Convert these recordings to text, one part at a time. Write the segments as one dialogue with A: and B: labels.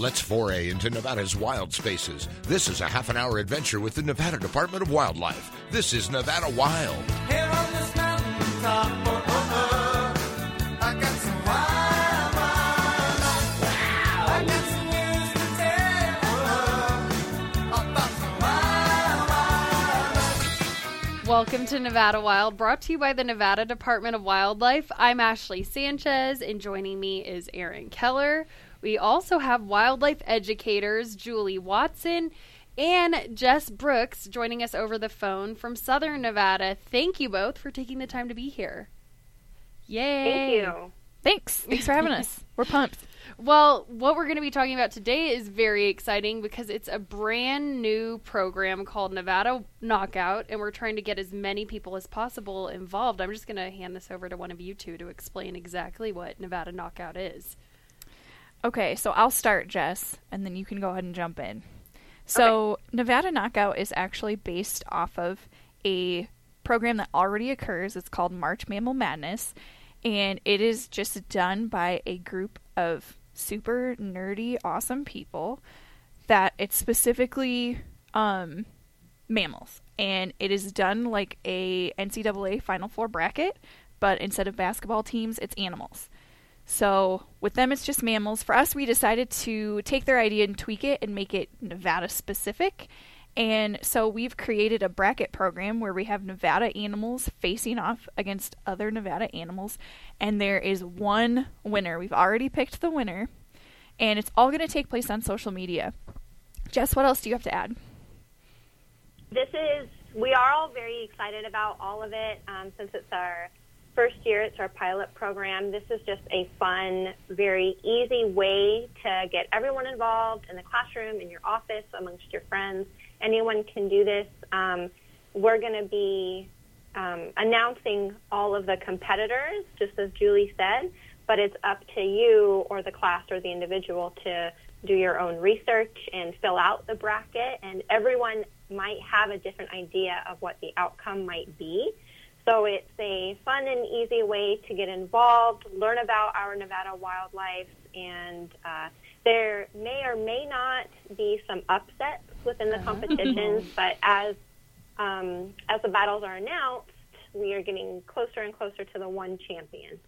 A: Let's foray into Nevada's wild spaces. This is a half an hour adventure with the Nevada Department of Wildlife. This is Nevada Wild.
B: Here on this mountain top, oh, oh, oh, I got some wild, wild life. I got some news to tell, oh, oh, about some wild, wild life.
C: Welcome to Nevada Wild, brought to you by the Nevada Department of Wildlife. I'm Ashley Sanchez, and joining me is Aaron Keller. We also have wildlife educators Julie Watson and Jess Brooks joining us over the phone from Southern Nevada. Thank you both for taking the time to be here. Yay!
D: Thank you.
E: Thanks. Thanks for having us. We're pumped.
C: Well, what we're going to be talking about today is very exciting because it's a brand new program called Nevada Knockout, and we're trying to get as many people as possible involved. I'm just going to hand this over to one of you two to explain exactly what Nevada Knockout is.
E: Okay, so I'll start, Jess, and then you can go ahead and jump in. So, Nevada Knockout is actually based off of a program that already occurs. It's called March Mammal Madness, and it is just done by a group of super nerdy, awesome people that it's specifically um, mammals, and it is done like a NCAA Final Four bracket, but instead of basketball teams, it's animals. So with them, it's just mammals. For us, we decided to take their idea and tweak it and make it Nevada specific. And so we've created a bracket program where we have Nevada animals facing off against other Nevada animals. And there is one winner. We've already picked the winner. And it's all going to take place on social media. Jess, what else do you have to add?
D: This is, we are all very excited about all of it um, since it's our first year, it's our pilot program. This is just a fun, very easy way to get everyone involved in the classroom, in your office, amongst your friends. Anyone can do this. Um, we're going to be um, announcing all of the competitors, just as Julie said, but it's up to you or the class or the individual to do your own research and fill out the bracket. And everyone might have a different idea of what the outcome might be. So it's a fun and easy way to get involved, learn about our Nevada wildlife, and uh, there may or may not be some upsets within the competitions, but as um, as the battles are announced, we are getting closer and closer to the one champion.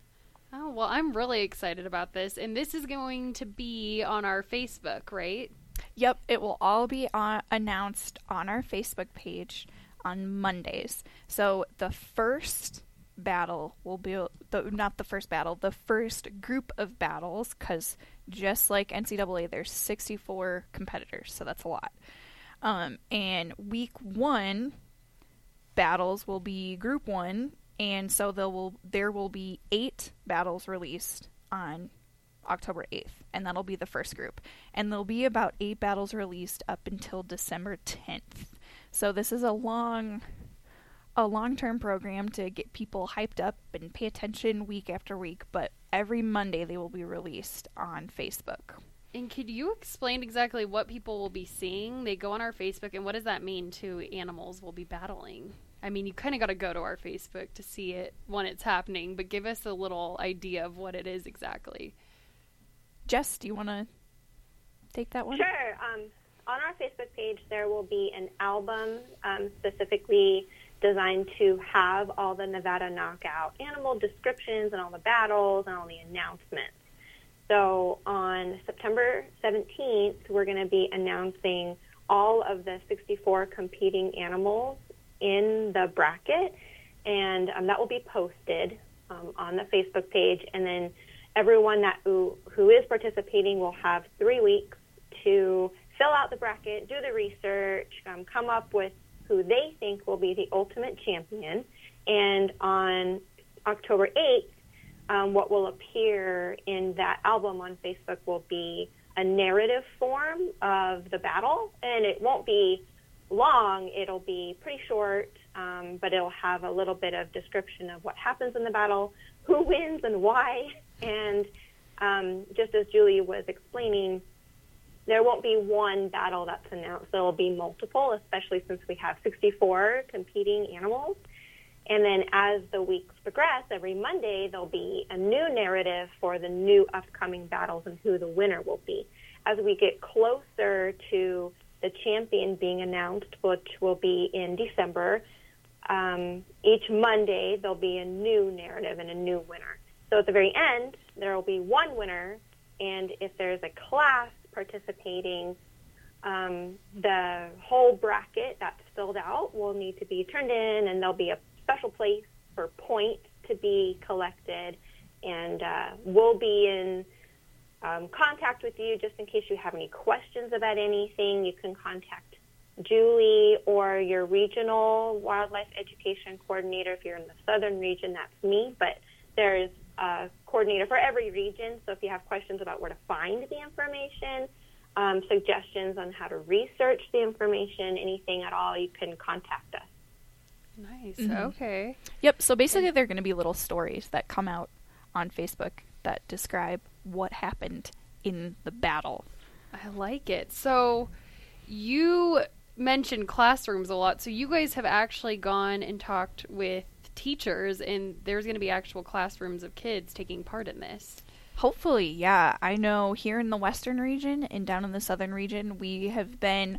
C: Oh, well, I'm really excited about this. And this is going to be on our Facebook, right?
E: Yep, it will all be on, announced on our Facebook page on Mondays. So the first battle will be the not the first battle, the first group of battles cuz just like NCAA there's 64 competitors, so that's a lot. Um, and week 1 battles will be group 1 and so there will there will be 8 battles released on October 8th, and that'll be the first group. And there'll be about 8 battles released up until December 10th. So this is a long a long-term program to get people hyped up and pay attention week after week, but every Monday they will be released on Facebook.
C: And could you explain exactly what people will be seeing? They go on our Facebook, and what does that mean to animals we'll be battling? I mean, you kind of got to go to our Facebook to see it when it's happening, but give us a little idea of what it is exactly.
E: Jess, do you want to take that one?
D: Sure. Um, on our Facebook page, there will be an album um, specifically designed to have all the Nevada Knockout animal descriptions and all the battles and all the announcements. So on September 17th, we're going to be announcing all of the 64 competing animals in the bracket, and um, that will be posted um, on the Facebook page. And then everyone that who, who is participating will have three weeks to fill out the bracket, do the research, um, come up with who they think will be the ultimate champion. And on October 8th, um, what will appear in that album on Facebook will be a narrative form of the battle. And it won't be long, it'll be pretty short, um, but it'll have a little bit of description of what happens in the battle, who wins and why. And um, just as Julie was explaining, there won't be one battle that's announced. There will be multiple, especially since we have 64 competing animals. And then as the weeks progress, every Monday there'll be a new narrative for the new upcoming battles and who the winner will be. as we get closer to the champion being announced, which will be in December, um, each Monday there'll be a new narrative and a new winner. So at the very end, there will be one winner, and if there's a class participating, um, the whole bracket that's filled out will need to be turned in, and there'll be a special place for points to be collected, and uh, we'll be in um, contact with you just in case you have any questions about anything. You can contact Julie or your regional wildlife education coordinator. If you're in the southern region, that's me, but there's a coordinator for every region. So if you have questions about where to find the information, um, suggestions on how to research the information, anything at all, you can contact us.
C: Nice.
E: Mhm.
C: Okay.
E: Yep. So basically, they're going to be little stories that come out on Facebook that describe what happened in the battle.
C: I like it. So you mentioned classrooms a lot. So you guys have actually gone and talked with teachers and there's going to be actual classrooms of kids taking part in this.
E: Hopefully, yeah. I know here in the western region and down in the southern region, we have been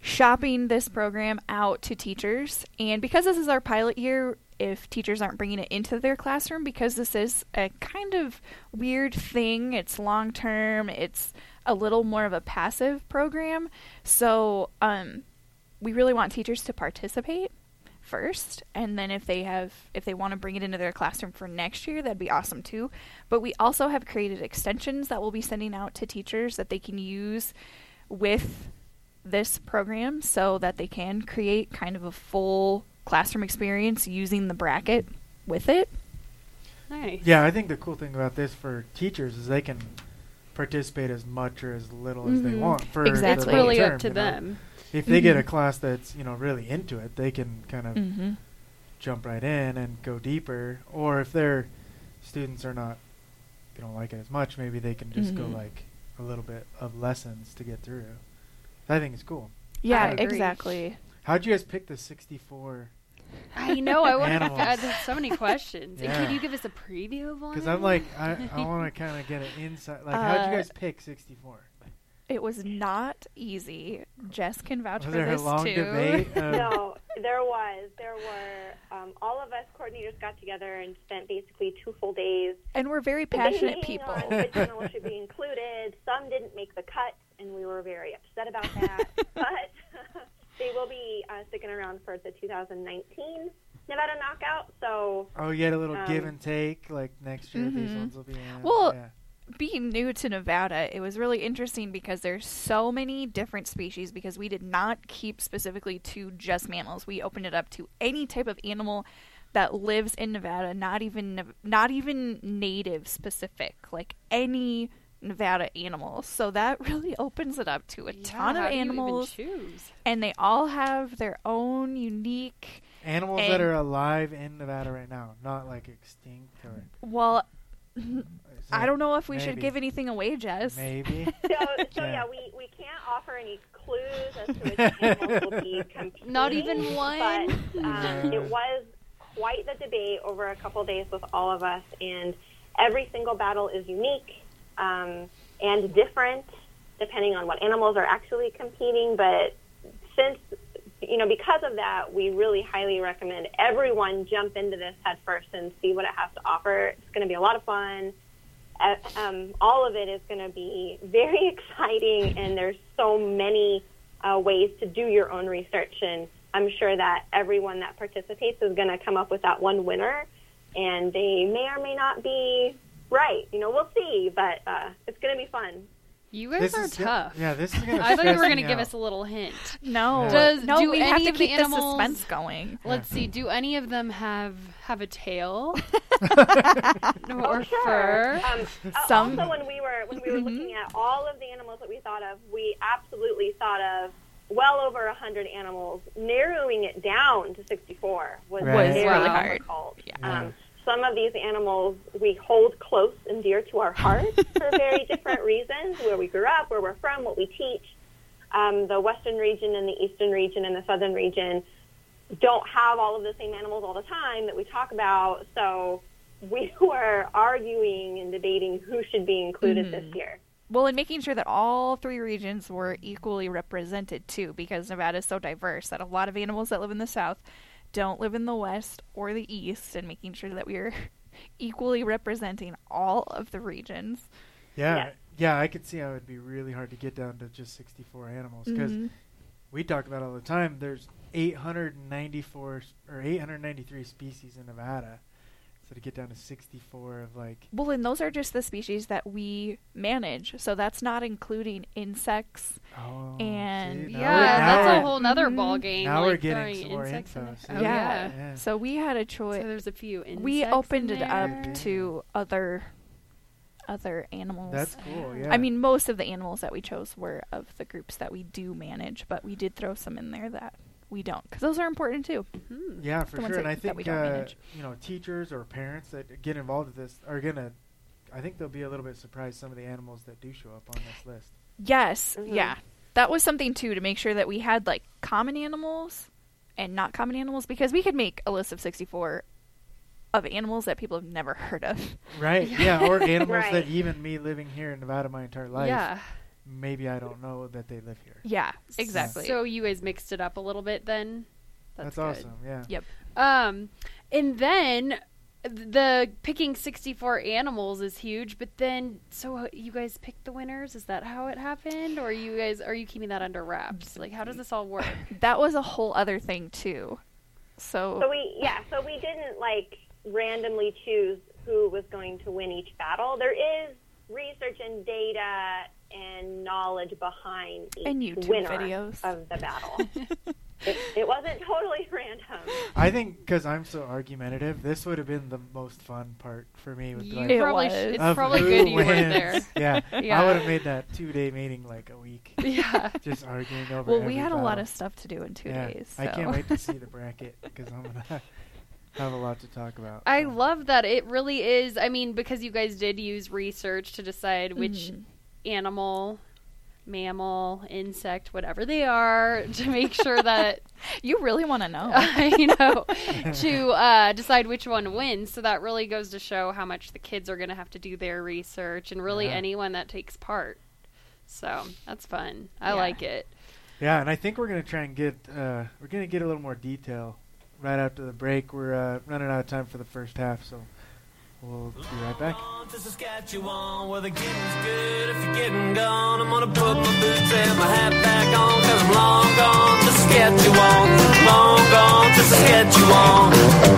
E: shopping this program out to teachers. And because this is our pilot year, if teachers aren't bringing it into their classroom, because this is a kind of weird thing, it's long term, it's a little more of a passive program. So, um, we really want teachers to participate first and then if they have if they want to bring it into their classroom for next year that'd be awesome too but we also have created extensions that we'll be sending out to teachers that they can use with this program so that they can create kind of a full classroom experience using the bracket with it
C: Nice.
F: Yeah, I think the cool thing about this for teachers is they can participate as much or as little as they
E: Mhm.
F: want for
E: Exactly.
C: It's really
F: term,
C: up to
F: you know?
C: them.
F: If they get a
E: Mhm.
F: class that's you know really into it, they can kind of
E: mm-hmm.
F: jump right in and go deeper. Or if their students are not, they don't like it as much, maybe they can just go
E: Mhm.
F: like a little bit of lessons to get through. I think it's cool.
E: yeah
C: agree.
E: exactly
F: How'd you guys pick the 64?
C: I know. I want
F: Animals.
C: to. There's so many questions. And
F: Yeah.
C: Could you give us a preview of one?
F: Because I'm like, I, I want to kind of get an insight. Like, how'd you
E: Uh,
F: guys pick 64?
E: it was not easy jess can vouch
F: Was
E: for
F: there a
E: this
F: long
E: too
F: debate?
D: No, there was. There were um, all of us coordinators got together and spent basically two full days
E: and we're very passionate people
D: on which animals should be included. Some didn't make the cut, and we were very upset about that. but they will be uh, sticking around for the 2019 Nevada Knockout. So
F: oh, you had a little give
D: um,
F: and take. Like next year, these
E: Mhm.
F: ones will be in.
E: Well,
F: yeah.
E: being new to Nevada, it was really interesting because there's so many different species because we did not keep specifically to just mammals. We opened it up to any type of animal that lives in Nevada, not even not even native specific, like any Nevada animals. So that really opens it up to a
C: Yeah,
E: ton of
C: do you even
E: animals
C: choose.
E: and they all have their own unique
F: animals
E: and-
F: that are alive in Nevada right now, not like extinct or.
E: well I don't know if we should give anything away, Jess.
F: Maybe.
D: so, so
F: Yeah.
D: yeah, we, we can't offer any clues as to which animals will be competing.
C: Not even one?
D: But um,
F: Yeah.
D: it was quite the debate over a couple days with all of us, and every single battle is unique um, and different depending on what animals are actually competing. But since you know, because of that, we really highly recommend everyone jump into this head first and see what it has to offer. It's going to be a lot of fun. Uh, um, all of it is going to be very exciting, and there's so many uh, ways to do your own research. And I'm sure that everyone that participates is going to come up with that one winner, and they may or may not be right. You know, we'll see, but uh, it's going to be fun.
C: You guys
F: This
C: are
F: is
C: tough.
F: Yeah, this is gonna. Be tough.
C: I thought you were
F: stress
C: going to give
F: out.
C: us a little hint.
E: No,
F: Yeah.
C: Does-
E: no,
C: do
E: we have
C: any
E: to
C: of the
E: keep the suspense going.
C: Let's see. Do any of them have have a tail
D: Oh,
C: or
D: sure.
C: fur?
D: Um, uh,
E: Some-
D: Also, when we were when we were
E: Mhm.
D: looking at all of the animals that we thought of, we absolutely thought of well over a hundred animals. Narrowing it down to 64 was
F: Right.
D: very
C: really
E: hard.
D: difficult.
E: Yeah.
D: Um, some of these animals we hold close and dear to our hearts for very different reasons. Where we grew up, where we're from, what we teach. Um, the western region and the eastern region and the southern region don't have all of the same animals all the time that we talk about. So we were arguing and debating who should be included
E: Mhm.
D: this year.
E: well, and making sure that all three regions were equally represented too, because Nevada is so diverse that a lot of animals that live in the south don't live in the west or the east, and making sure that we are equally representing all of the regions.
F: Yeah,
D: Yeah.
F: yeah, I could see how it'd be really hard to get down to just 64 animals because
E: Mhm.
F: we talk about all the time. There's 894 or 893 species in Nevada, so to get down to 64 of like
E: Well, and those are just the species that we manage, so that's not including insects.
F: oh,
E: And-
F: see,
C: yeah, that's a whole nother
E: Mhm.
C: ball game.
F: Now
C: like
F: we're getting some more
C: insects in
F: so
C: Oh,
E: yeah.
C: yeah.
F: yeah.
E: So we had a
C: So
E: choice.
C: there's a few insects.
E: we
C: in
E: opened it
C: there.
E: up to other other animals.
F: That's cool. Yeah,
E: I mean, most of the animals that we chose were of the groups that we do manage, but we did throw some in there that we don't, because those are important too.
C: Hmm.
F: Yeah, for sure. And I think uh, you know teachers or parents that get involved with this are gonna. I think they'll be a little bit surprised some of the animals that do show up on this list.
E: Yes,
D: Mhm.
E: yeah, that was something too to make sure that we had like common animals and not common animals, because we could make a list of sixty-four of animals that people have never heard of.
F: Right. yeah, or animals that even me living here in Nevada my entire life,
C: Yeah.
F: Maybe I don't know that they live here.
E: Yeah, exactly.
C: So you guys mixed it up a little bit then. That's,
F: That's,
C: good.
F: awesome. Yeah.
E: Yep.
C: Um, and then the picking 64 animals is huge, but then so you guys picked the winners? Is that how it happened or you guys are you keeping that under wraps? Like how does this all work?
E: that was a whole other thing too. So,
D: So we, yeah, so we didn't like randomly choose who was going to win each battle. There is research and data and knowledge behind each
E: And YouTube
D: winner
E: videos.
D: of the battle. it, it wasn't totally random.
F: I think because I'm so argumentative, this would have been the most fun part for me. With
C: You
F: like,
E: It
C: probably sh- it's probably
F: who
C: good you
F: wins.
C: weren't there.
F: Yeah,
C: Yeah.
F: I would have made that two day meeting like a week,
C: Yeah.
F: just arguing over.
E: well, we
F: every
E: had a lot of stuff to do in two
F: yeah,
E: days.
F: I can't wait to see the bracket because I'm gonna have a lot to talk about.
C: I
F: so.
C: love that it really is. I mean, because you guys did use research to decide which
E: Mhm.
C: Animal, mammal, insect, whatever they are, to make sure that
E: You really want to know?
C: you know to uh, decide which one wins. So that really goes to show how much the kids are going to have to do their research, and really
F: Yeah.
C: anyone that takes part. So that's fun. I
E: Yeah.
C: like it.
F: Yeah, and I think we're gonna try and get uh, we're gonna get a little more detail right after the break. We're uh, running out of time for the first half, so we'll be right back.
B: To Saskatchewan, where the getting's good. If you're getting gone, I'm gonna put my boots and my hat back on, cause I'm long gone to Saskatchewan. Long gone to Saskatchewan.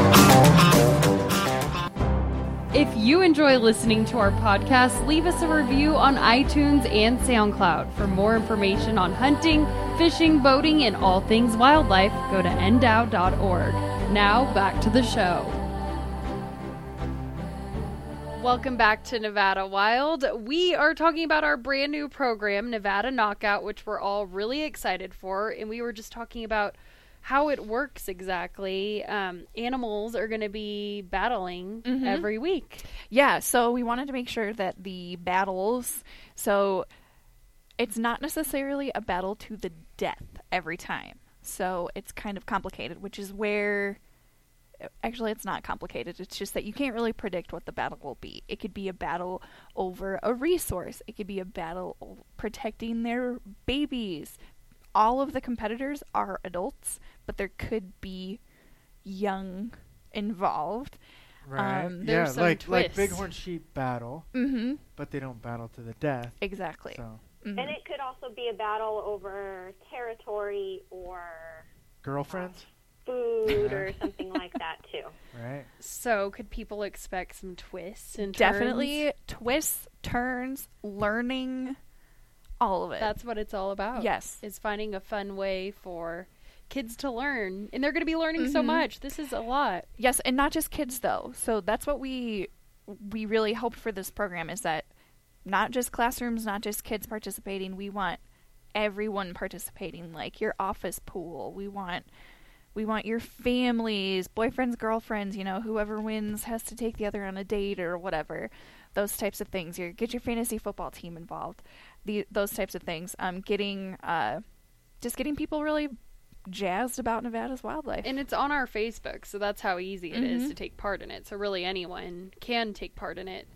C: If you enjoy listening to our podcast, leave us a review on iTunes and SoundCloud. For more information on hunting, fishing, boating, and all things wildlife, go to ndow.org. Now, back to the show. Welcome back to Nevada Wild. We are talking about our brand new program, Nevada Knockout, which we're all really excited for. And we were just talking about how it works exactly. Um, animals are going to be battling
E: Mhm.
C: every week.
E: Yeah, so we wanted to make sure that the battles, so it's not necessarily a battle to the death every time. So it's kind of complicated, which is where actually it's not complicated. It's just that you can't really predict what the battle will be. It could be a battle over a resource, it could be a battle protecting their babies. All of the competitors are adults, but there could be young involved.
F: Right?
E: Um,
F: yeah,
C: there's some
F: like like
C: twists.
F: bighorn sheep battle,
E: Mhm.
F: but they don't battle to the death.
E: Exactly.
F: So
E: Mhm.
D: And it could also be a battle over territory or
F: girlfriends,
D: food or something like that too.
F: right?
C: So, could people expect some twists and turns?
E: Definitely twists, turns, learning, all of it.
C: That's what it's all about.
E: yes.
C: Is finding a fun way for kids to learn. And they're going to be learning so
E: Mhm.
C: much. This is a lot.
E: Yes, and not just kids though. So that's what we we really hoped for this program is that not just classrooms, not just kids participating. We want everyone participating, like your office pool. We want we want your families, boyfriends, girlfriends, you know, whoever wins has to take the other on a date or whatever. Those types of things. Your get your fantasy football team involved. The those types of things. Um getting uh just getting people really jazzed about Nevada's wildlife.
C: And it's on our Facebook, so that's how easy it is
E: Mhm.
C: to take part in it. So really anyone can take part in it.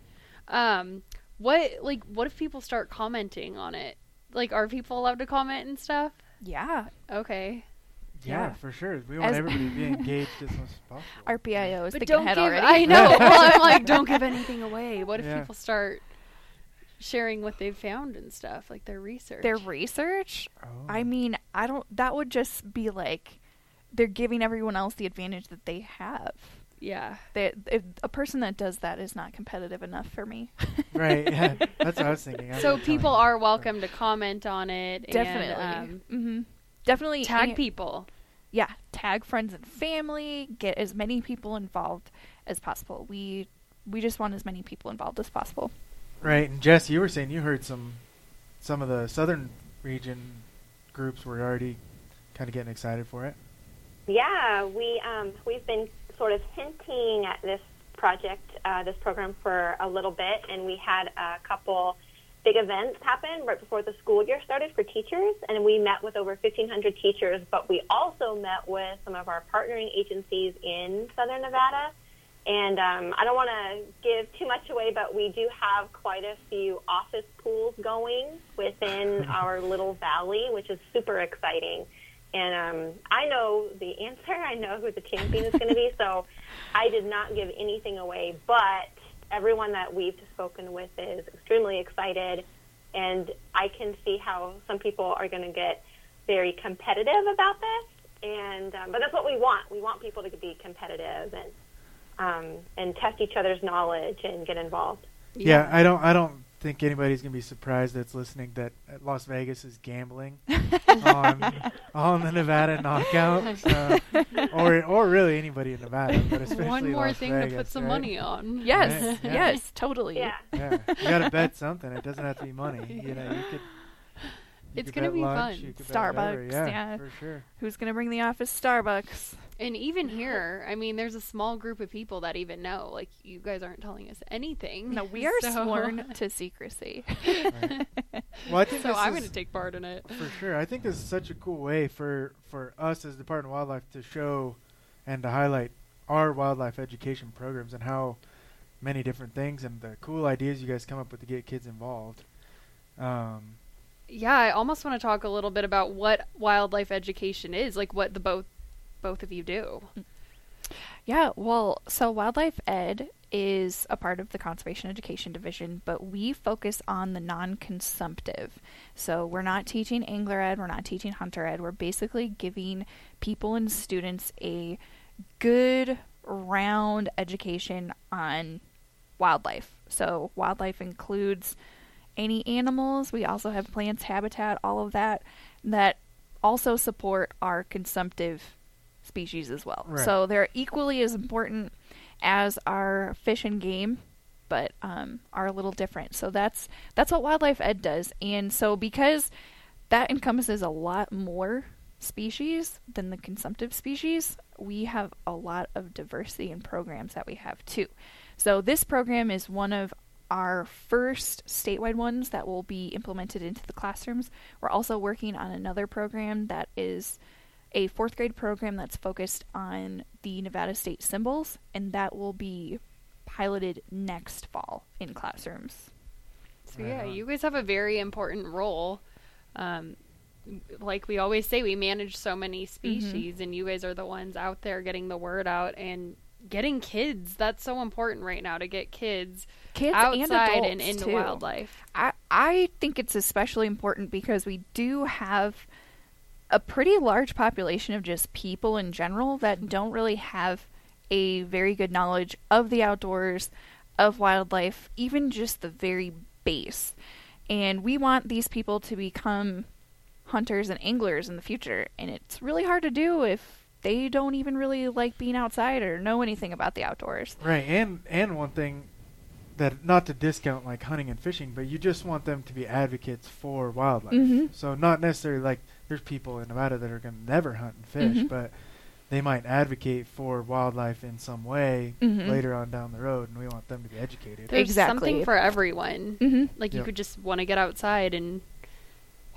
C: Um, What like what if people start commenting on it? Like are people allowed to comment and stuff?
E: Yeah,
C: Okay.
F: Yeah,
E: Yeah.
F: for sure. We want
E: As-
F: everybody to be engaged as much as possible.
E: our PIO is
C: But
E: thinking ahead already.
C: I know. well, I'm like don't give anything away. What if
F: Yeah.
C: people start sharing what they've found and stuff, like their research?
E: Their research,
F: Oh.
E: I mean, I don't. That would just be like they're giving everyone else the advantage that they have.
C: yeah.
E: They, if a person that does that is not competitive enough for me.
F: right. Yeah, that's what I was thinking. I'm
C: So people are welcome to comment on it
E: Definitely.
C: and um,
E: hmm Definitely
C: tag
E: and-
C: people.
E: Yeah, tag friends and family. Get as many people involved as possible. We we just want as many people involved as possible.
F: Right, and Jess, you were saying you heard some some of the southern region groups were already kind of getting excited for it.
D: Yeah, we um, we've been sort of hinting at this project, uh, this program for a little bit, and we had a couple big events happen right before the school year started for teachers, and we met with over 1,500 teachers. But we also met with some of our partnering agencies in Southern Nevada. And um, I don't want to give too much away, but we do have quite a few office pools going within our little valley, which is super exciting. And um, I know the answer. I know who the champion is going to be. So I did not give anything away, but everyone that we've spoken with is extremely excited. And I can see how some people are going to get very competitive about this. And um, but that's what we want. We want people to be competitive and um, and test each other's knowledge and get involved.
F: Yeah. I don't I don't think anybody's gonna be surprised that's listening that Las Vegas is gambling on on the Nevada knockout, so, or or really anybody in Nevada, but especially
C: One more
F: Las
C: thing to put some
F: right?
C: money on.
E: Yes,
F: Right, yeah.
E: yes, totally.
D: Yeah.
F: Yeah, you gotta bet something. It doesn't have to be money. You know, you could. you
C: It's gonna be
F: lunch,
C: fun.
F: you could bet whatever,
E: Starbucks,
F: yeah,
E: yeah.
F: for sure.
E: Who's gonna bring the office Starbucks?
C: And even here, I mean, there's a small group of people that even know. Like, you guys aren't telling us anything.
E: No, we are
C: So-
E: sworn to secrecy.
F: Well, I think
C: so. I'm going to take part in it.
F: For sure. I think this is such a cool way for, for us as Department of Wildlife to show and to highlight our wildlife education programs and how many different things and the cool ideas you guys come up with to get kids involved. Um,
C: Yeah, I almost want to talk a little bit about what wildlife education is, like what the both both of you do.
E: Yeah, well, so Wildlife Ed is a part of the Conservation Education Division, but we focus on the non consumptive. So we're not teaching Angler Ed, we're not teaching Hunter Ed. We're basically giving people and students a good round education on wildlife. So wildlife includes any animals, we also have plants, habitat, all of that that also support our consumptive species as well.
F: Right.
E: So they're equally as important as our fish and game, but um, are a little different. So that's that's what wildlife ed does. And so because that encompasses a lot more species than the consumptive species, we have a lot of diversity in programs that we have too. So this program is one of our first statewide ones that will be implemented into the classrooms. We're also working on another program that is a fourth grade program that's focused on the Nevada state symbols, and that will be piloted next fall in classrooms.
C: So
F: Right
C: yeah,
F: on.
C: you guys have a very important role. Um, like we always say, we manage so many species, and you guys are the ones out there getting the word out and getting kids. That's so important right now to get kids,
E: Kids
C: outside
E: and,
C: and,
E: adults,
C: into
E: too.
C: wildlife.
E: I I think it's especially important because we do have a pretty large population of just people in general that don't really have a very good knowledge of the outdoors, of wildlife, even just the very base. And we want these people to become hunters and anglers in the future, and it's really hard to do if they don't even really like being outside or know anything about the outdoors.
F: right, and and one thing that not to discount like hunting and fishing, but you just want them to be advocates for wildlife.
E: Mhm.
F: So not necessarily like there's people in Nevada that are going to never hunt and fish,
E: Mhm.
F: but they might advocate for wildlife in some way
E: Mhm.
F: later on down the road, and we want them to be educated.
C: There's
E: Exactly.
C: something for everyone.
E: Mm-hmm.
C: Like you
F: Yep.
C: could just want to get outside and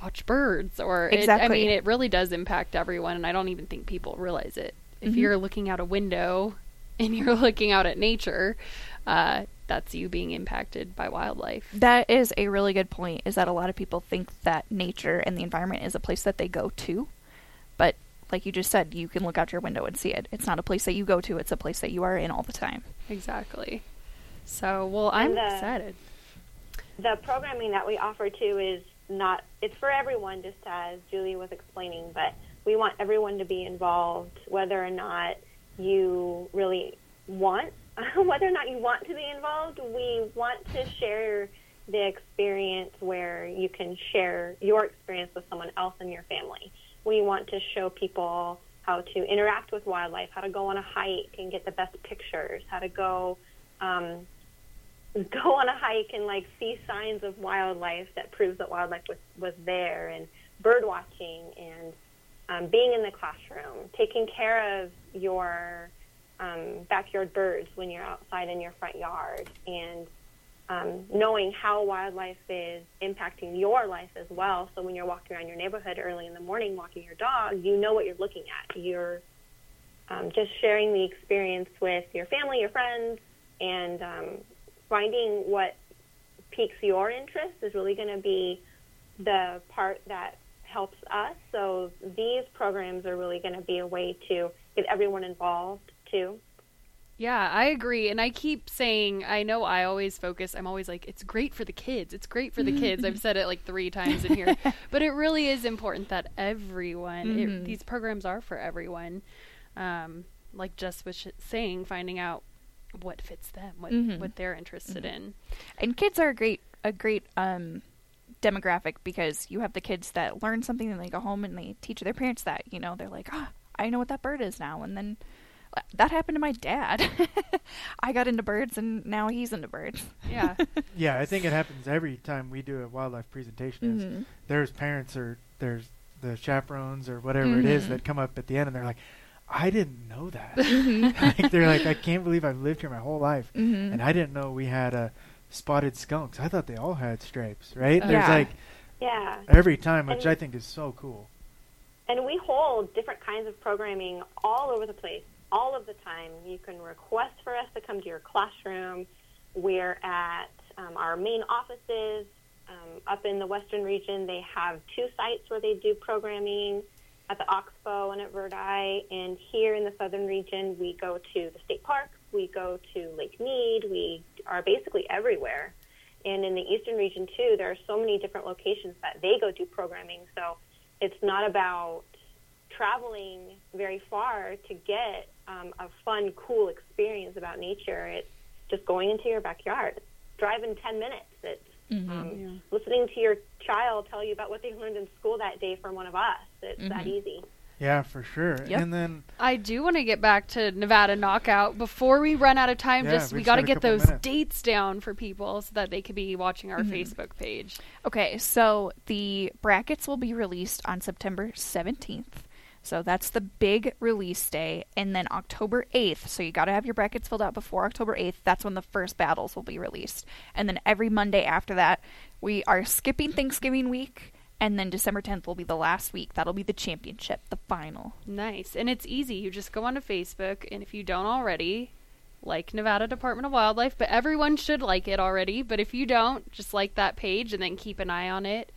C: watch birds, or it- I mean, it really does impact everyone, and I don't even think people realize it. If
E: Mhm.
C: you're looking out a window and you're looking out at nature, uh, that's you being impacted by wildlife.
E: That is a really good point. Is that a lot of people think that nature and the environment is a place that they go to, but like you just said, you can look out your window and see it. It's not a place that you go to; it's a place that you are in all the time.
C: Exactly. So, well, I'm
D: And, uh,
C: excited.
D: the programming that we offer too is not it's for everyone just as julie was explaining but we want everyone to be involved whether or not you really want whether or not you want to be involved we want to share the experience where you can share your experience with someone else in your family. We want to show people how to interact with wildlife how to go on a hike and get the best pictures how to go um, go on a hike and like see signs of wildlife that proves that wildlife was, was there and bird watching and um, being in the classroom, taking care of your um, backyard birds when you're outside in your front yard and um, knowing how wildlife is impacting your life as well. So when you're walking around your neighborhood early in the morning walking your dog, you know what you're looking at. You're um, just sharing the experience with your family, your friends, and um, finding what piques your interest is really going to be the part that helps us. So these programs are really going to be a way to get everyone involved too.
C: Yeah, I agree. And I keep saying, I know I always focus, I'm always like, it's great for the kids. It's great for the kids. I've said it like three times in here. but it really is important that everyone,
E: Mhm.
C: it, these programs are for everyone. Um, like just was sh- saying, finding out what fits them, what,
E: Mhm.
C: what they're interested in.
E: And kids are a great a great um demographic because you have the kids that learn something and they go home and they teach their parents that, you know, they're like, "Ah, I know what that bird is now." And then that happened to my dad. I got into birds and now he's into birds.
C: Yeah.
F: Yeah, I think it happens every time we do a wildlife presentation. Is
E: Mhm.
F: there's parents or there's the chaperones or whatever it is
E: Mhm.
F: that come up at the end and they're like, I didn't know that.
E: Mhm.
F: like they're like, I can't believe I've lived here my whole life
E: Mhm.
F: and I didn't know we had uh, spotted skunks. I thought they all had stripes, right? There's
E: Yeah.
F: like
D: Yeah.
F: every time, which
D: And-
F: I think is so cool.
D: And we hold different kinds of programming all over the place, all of the time. You can request for us to come to your classroom. We're at um, our main offices um, up in the western region. They have two sites where they do programming at the Oxbow and at Verdi. And here in the southern region, we go to the state park, we go to Lake Mead, we are basically everywhere. And in the eastern region, too, there are so many different locations that they go do programming. So it's not about traveling very far to get um, a fun, cool experience about nature. It's just going into your backyard, driving 10 minutes. It's
E: Mhm.
D: um,
C: Yeah.
D: listening to your child tell you about what they learned in school that day from one of us. It's that
E: Mhm.
D: easy.
F: Yeah, for sure.
E: Yep.
F: And then
C: I do want to get back to Nevada Knockout before we run out of time.
F: Yeah,
C: just
F: we
C: we got to get those
F: minutes.
C: dates down for people so that they could be watching our
E: Mhm.
C: Facebook page.
E: Okay, so the brackets will be released on September 17th. So that's the big release day. And then October 8th, so you got to have your brackets filled out before October 8th. That's when the first battles will be released. And then every Monday after that, we are skipping Thanksgiving week. And then December 10th will be the last week. That'll be the championship, the final.
C: Nice. And it's easy. You just go onto Facebook, and if you don't already, like Nevada Department of Wildlife, but everyone should like it already. But if you don't, just like that page and then keep an eye on it.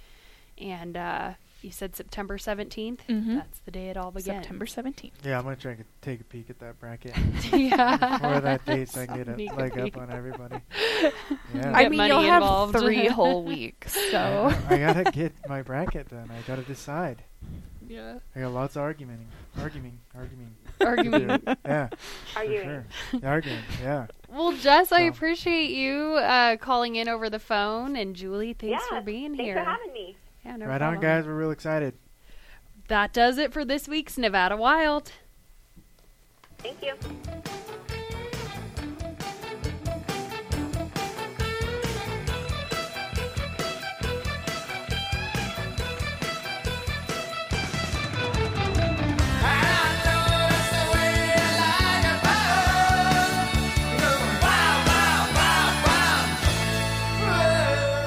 C: And uh, you said September 17th?
E: Mhm.
C: That's the day it all begins.
E: September 17th.
F: yeah, I'm gonna try to take a peek at that bracket
C: yeah.
F: before that date, so I can get
C: Sneak
F: a
C: a
F: leg up on everybody. Yeah.
E: I
C: Get
E: mean, you'll have three whole weeks. So.
F: I gotta get my bracket done. I gotta decide.
C: Yeah.
F: I got lots of arguing, arguing, arguing.
C: Arguing.
F: Yeah,
D: Arguing.
F: sure. Arguing. Yeah.
C: Well, Jess, I appreciate you uh, calling in over the phone, and Julie, thanks
D: yeah,
C: for being
D: thanks
C: here.
D: for having me.
C: Yeah, no
F: right
C: problem.
F: on, guys. We're real excited.
C: That does it for this week's Nevada Wild.
D: Thank you.